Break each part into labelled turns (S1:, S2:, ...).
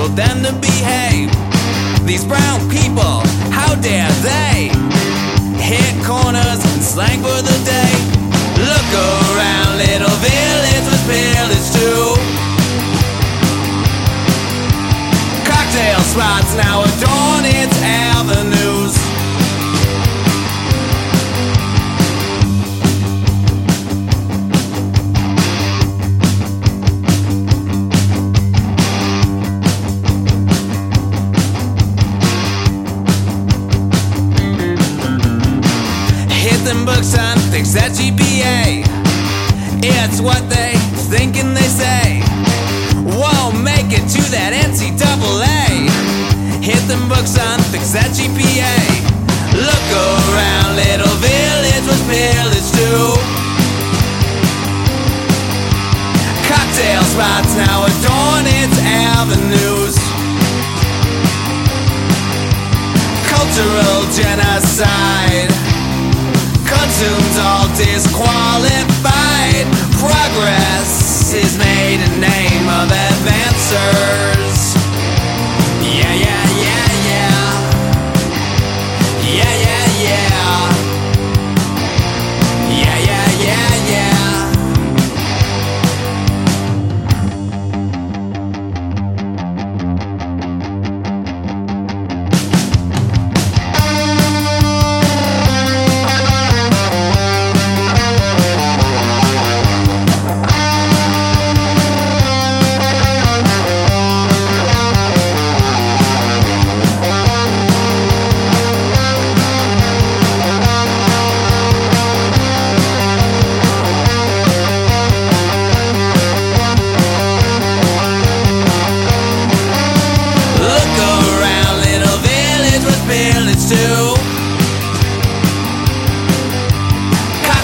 S1: told them to behave. These brown people, how dare they hit corners and slang for the day? Look around, little village with pillage too. Cocktail spots now adorn Them books and fix that GPA. It's what they think and they say. Won't make it to that NCAA. Hit them books and fix that GPA. Look around, little village with pillage too. Cocktail spots now adorn its avenues. Cultural genocide consumes all disqualified.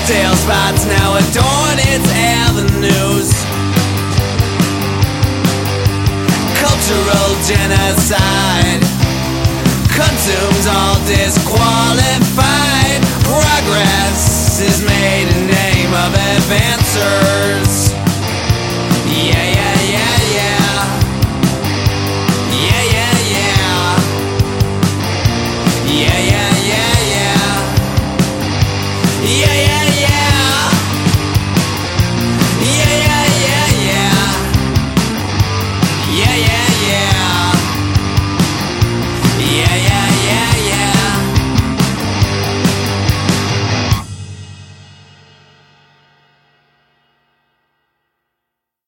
S1: cocktail spots now adorn its avenues. Cultural genocide consumes all disqualified progress is made in name of advancer.